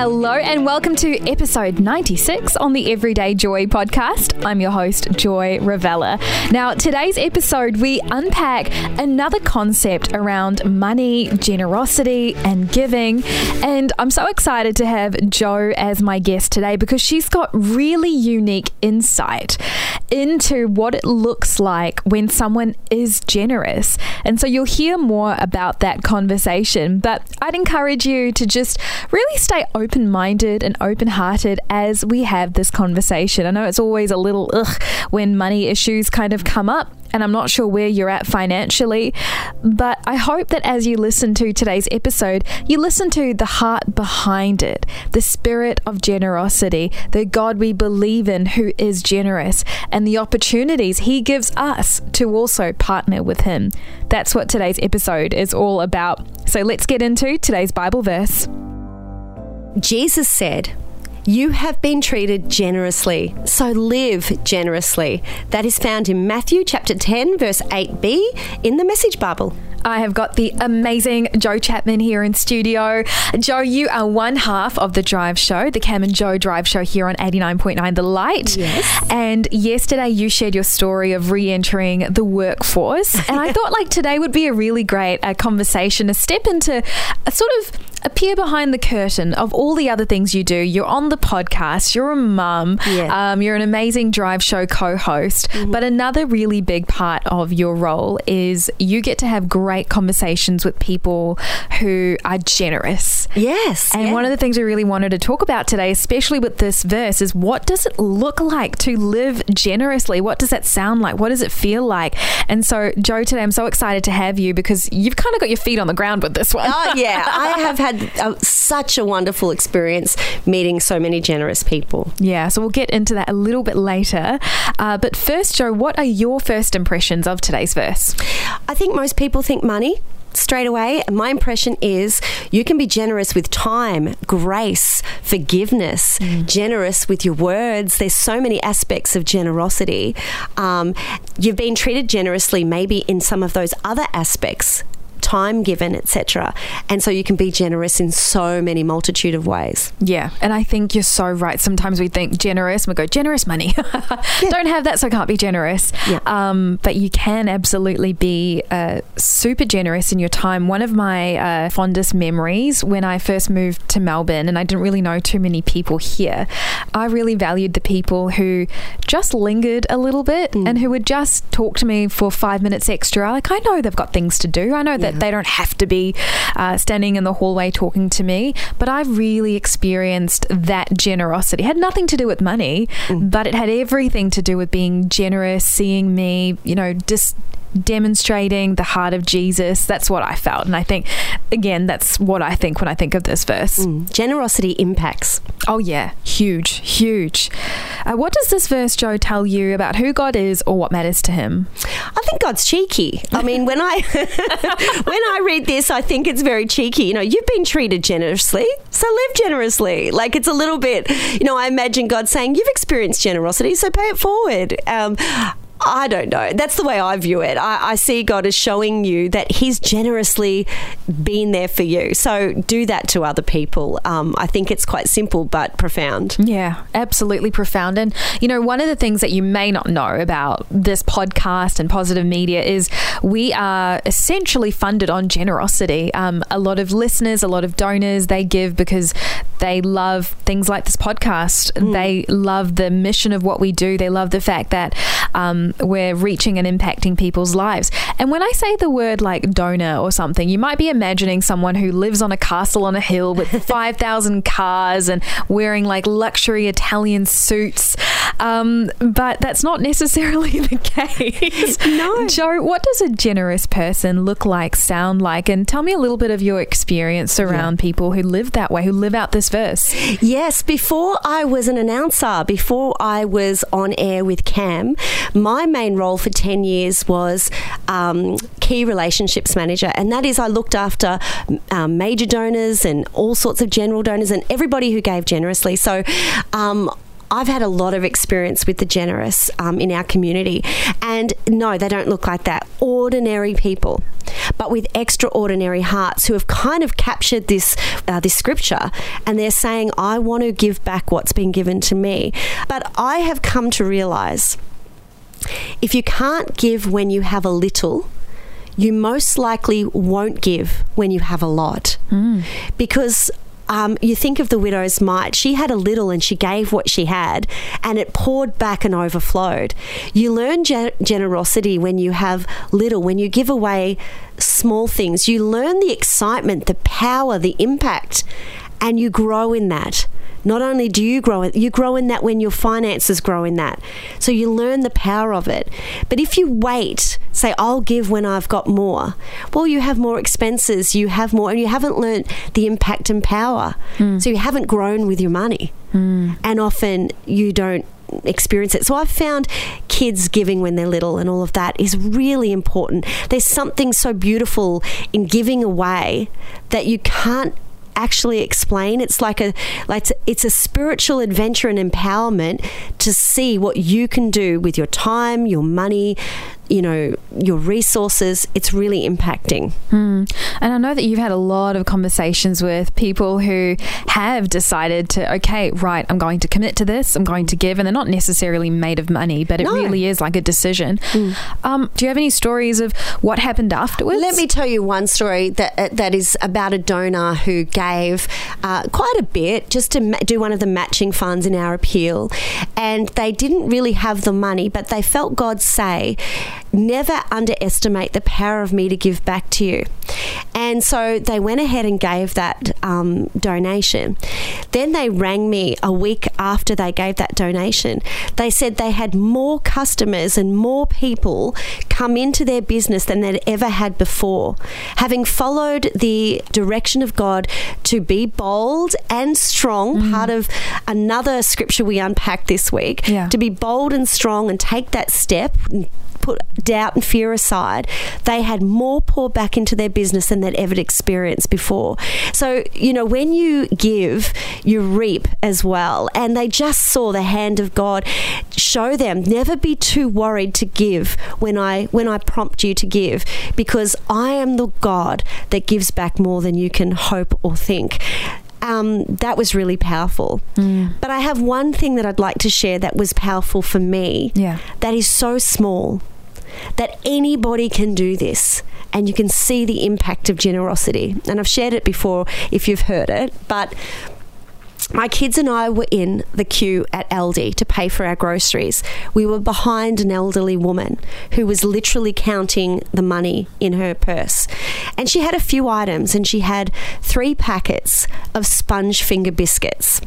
Hello, and welcome to episode 96 on the Everyday Joy podcast. I'm your host, Joy Ravella. Now, today's episode, we unpack another concept around money, generosity, and giving. And I'm so excited to have Jo as my guest today because she's got really unique insight into what it looks like when someone is generous. And so you'll hear more about that conversation. But I'd encourage you to just really stay open minded and open hearted as we have this conversation. I know it's always a little ugh when money issues kind of come up and I'm not sure where you're at financially, but I hope that as you listen to today's episode, you listen to the heart behind it, the spirit of generosity, the God we believe in who is generous, and the opportunities He gives us to also partner with Him. That's what today's episode is all about. So let's get into today's Bible verse. Jesus said, you have been treated generously, so live generously. That is found in Matthew chapter 10, verse 8b in the Message Bible. I have got the amazing Jo Chapman here in studio. Jo, you are one half of the Drive Show, the Cam and Jo Drive Show here on 89.9 The Light. Yes. And yesterday you shared your story of re entering the workforce. And I thought like today would be a really great uh, conversation, a step into a sort of appear behind the curtain of all the other things you do. You're on the podcast, you're a mum, Yeah. um, you're an amazing drive show co host. Mm-hmm. But another really big part of your role is you get to have great conversations with people who are generous. Yes. And one of the things we really wanted to talk about today, especially with this verse, is what does it look like to live generously? What does that sound like? What does it feel like? And so, Jo, today I'm so excited to have you because you've kind of got your feet on the ground with this one. Oh, yeah. I have had uh, such a wonderful experience meeting so many generous people. Yeah, so we'll get into that a little bit later. Uh, but first, Jo, what are your first impressions of today's verse? I think most people think money straight away. My impression is you can be generous with time, grace, forgiveness, generous with your words. There's so many aspects of generosity. Um, you've been treated generously, maybe in some of those other aspects. Time given, etc., and so you can be generous in so many multitude of ways. Yeah, and I think you're so right. Sometimes we think generous, and we go generous money. Don't have that, so I can't be generous. Yeah. Um, but you can absolutely be uh, super generous in your time. One of my uh, fondest memories when I first moved to Melbourne, and I didn't really know too many people here. I really valued the people who just lingered a little bit and who would just talk to me for five minutes extra. Like I know they've got things to do. I know that they don't have to be uh, standing in the hallway talking to me, but I've really experienced that generosity. It had nothing to do with money, but it had everything to do with being generous, seeing me, you know, just demonstrating the heart of Jesus. That's what I felt. And I think, again, that's what I think when I think of this verse. Generosity impacts. Oh, yeah, huge, huge. Uh, what does this verse, Jo, tell you about who God is or what matters to him? I think God's cheeky. I mean, when I when I read this, I think it's very cheeky. You know, you've been treated generously, so live generously. Like it's a little bit, you know, I imagine God saying, "You've experienced generosity, so pay it forward." Um, I don't know. That's the way I view it. I, I see God as showing you that He's generously been there for you. So do that to other people. Um, I think it's quite simple but profound. Yeah, absolutely profound. And, you know, one of the things that you may not know about this podcast and positive media is we are essentially funded on generosity. Um, a lot of listeners, a lot of donors, they give because they love things like this podcast. They love the mission of what we do. They love the fact that um, we're reaching and impacting people's lives. And when I say the word like donor or something, you might be imagining someone who lives on a castle on a hill with 5,000 cars and wearing like luxury Italian suits. Um, but that's not necessarily the case. No. Jo, what does a generous person look like, sound like? And tell me a little bit of your experience around people who live that way, who live out this verse. Yes, before I was an announcer, before I was on air with Cam, my main role for 10 years was um, key relationships manager. And that is, I looked after um, major donors and all sorts of general donors and everybody who gave generously. So, um, I've had a lot of experience with the generous um, in our community. And no, they don't look like that. Ordinary people. but with extraordinary hearts who have kind of captured this uh, this scripture and they're saying, I want to give back what's been given to me. But I have come to realize if you can't give when you have a little, you most likely won't give when you have a lot. Mm. Because um, you think of the widow's mite. She had a little and she gave what she had, and it poured back and overflowed. You learn ge- generosity when you have little, when you give away small things. You learn the excitement, the power, the impact, and you grow in that. Not only do you grow, you grow in that when your finances grow in that. So you learn the power of it. But if you wait, say, I'll give when I've got more, well, you have more expenses, you have more, and you haven't learned the impact and power. Mm. So you haven't grown with your money. Mm. And often you don't experience it. So I've found kids giving when they're little and all of that is really important. There's something so beautiful in giving away that you can't actually explain. It's like a like it's a spiritual adventure and empowerment to see what you can do with your time, your money, you know your resources it's really impacting mm. and i know that you've had a lot of conversations with people who have decided to okay right i'm going to commit to this i'm going to give and they're not necessarily made of money but it no. really is like a decision mm. um, do you have any stories of what happened afterwards let me tell you one story that uh, that is about a donor who gave uh, quite a bit just to ma- do one of the matching funds in our appeal and they didn't really have the money but they felt god say never underestimate the power of me to give back to you. And so they went ahead and gave that um, donation. Then they rang me a week after they gave that donation. They said they had more customers and more people come into their business than they'd ever had before. Having followed the direction of God to be bold and strong, mm. part of another scripture we unpacked this week, yeah. to be bold and strong and take that step put doubt and fear aside, they had more pour back into their business than ever experienced before. So, you know, when you give, you reap as well. And they just saw the hand of God show them never be too worried to give when I when I prompt you to give because I am the God that gives back more than you can hope or think. Um, that was really powerful. Mm. But I have one thing that I'd like to share that was powerful for me. Yeah. That is so small that anybody can do this and you can see the impact of generosity. And I've shared it before if you've heard it, but my kids and I were in the queue at Aldi to pay for our groceries. We were behind an elderly woman who was literally counting the money in her purse. And she had a few items and she had three packets of sponge finger biscuits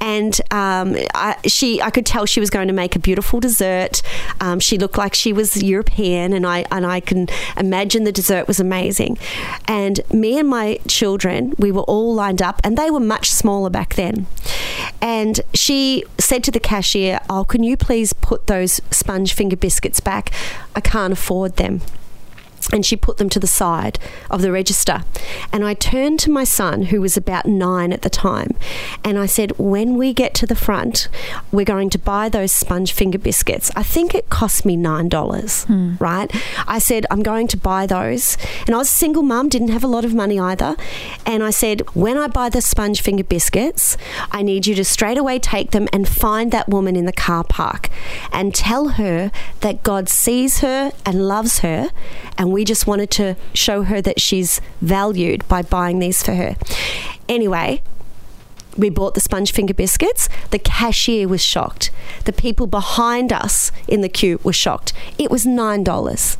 and um, I, she I could tell she was going to make a beautiful dessert. Um, she looked like she was European, and I and I can imagine the dessert was amazing. And me and my children, we were all lined up, and they were much smaller back then. And she said to the cashier, "Oh, can you please put those sponge finger biscuits back? I can't afford them." And she put them to the side of the register. And I turned to my son, who was about nine at the time, and I said, When we get to the front, we're going to buy those sponge finger biscuits. I think it cost me $9, hmm. right? I said, I'm going to buy those. And I was a single mum, didn't have a lot of money either. And I said, When I buy the sponge finger biscuits, I need you to straight away take them and find that woman in the car park and tell her that God sees her and loves her and we we just wanted to show her that she's valued by buying these for her. Anyway, we bought the sponge finger biscuits. The cashier was shocked. The people behind us in the queue were shocked. It was $9.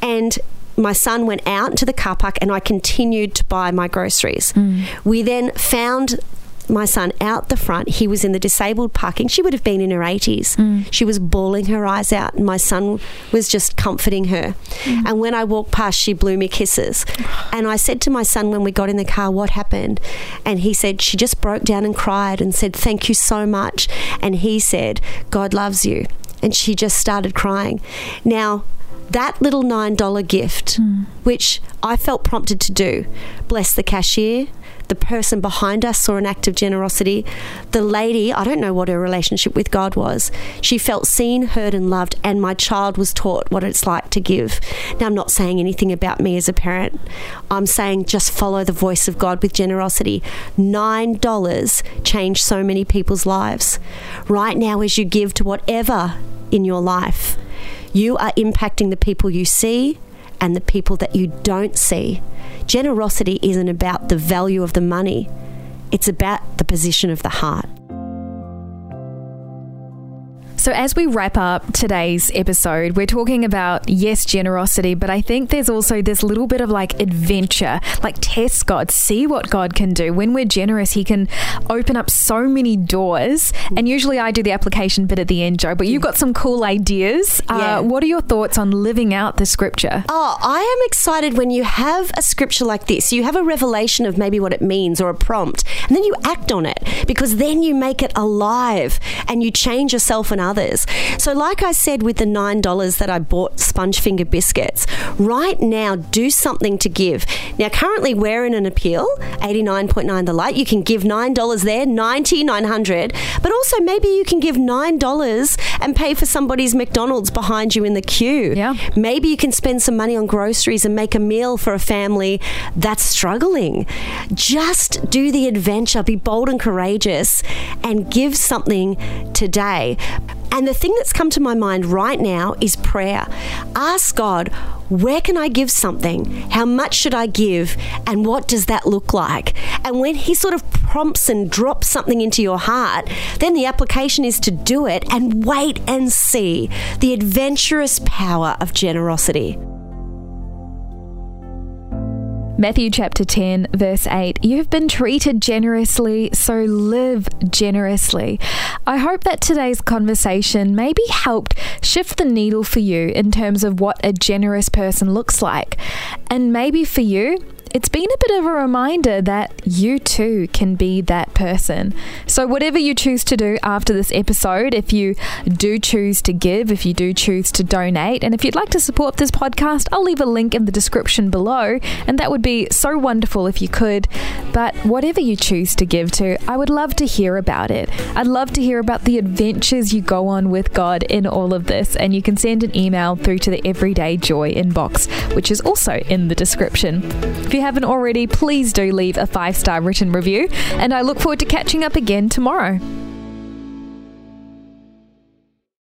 And my son went out into the car park and I continued to buy my groceries. Mm. We then found my son out the front. He was in the disabled parking. She would have been in her 80s. Mm. She was bawling her eyes out, and my son was just comforting her. Mm. And when I walked past, she blew me kisses. And I said to my son when we got in the car, What happened? And he said, She just broke down and cried and said, Thank you so much. And he said, God loves you. And she just started crying. Now, that little $9 gift, mm. which I felt prompted to do, bless the cashier, The person behind us saw an act of generosity. The lady, I don't know what her relationship with God was, she felt seen, heard, and loved, and my child was taught what it's like to give. Now, I'm not saying anything about me as a parent. I'm saying just follow the voice of God with generosity. $9 changed so many people's lives. Right now, as you give to whatever in your life, you are impacting the people you see and the people that you don't see. Generosity isn't about the value of the money, it's about the position of the heart. So, as we wrap up today's episode, we're talking about, yes, generosity, but I think there's also this little bit of like adventure, like test God, see what God can do. When we're generous, He can open up so many doors. And usually I do the application bit at the end, Jo, but you've got some cool ideas. Yeah. Uh, what are your thoughts on living out the scripture? Oh, I am excited when you have a scripture like this. You have a revelation of maybe what it means or a prompt, and then you act on it because then you make it alive and you change yourself and others. So, like I said with the $9 that I bought sponge finger biscuits, right now do something to give. Now, currently we're in an appeal, 89.9 the light. You can give $9 there, 90 900 but also maybe you can give $9 and pay for somebody's McDonald's behind you in the queue. Yeah. Maybe you can spend some money on groceries and make a meal for a family that's struggling. Just do the adventure, be bold and courageous, and give something today. And the thing that's come to my mind right now is prayer. Ask God, where can I give something? How much should I give? And what does that look like? And when He sort of prompts and drops something into your heart, then the application is to do it and wait and see the adventurous power of generosity. Matthew chapter 10, verse 8. You have been treated generously, so live generously. I hope that today's conversation maybe helped shift the needle for you in terms of what a generous person looks like. And maybe for you, it's been a bit of a reminder that you too can be that person. So, whatever you choose to do after this episode, if you do choose to give, if you do choose to donate, and if you'd like to support this podcast, I'll leave a link in the description below. And that would be so wonderful if you could. But whatever you choose to give to, I would love to hear about it. I'd love to hear about the adventures you go on with God in all of this. And you can send an email through to the Everyday Joy inbox, which is also in the description. If you haven't already, please do leave a five star written review, and I look forward to catching up again tomorrow.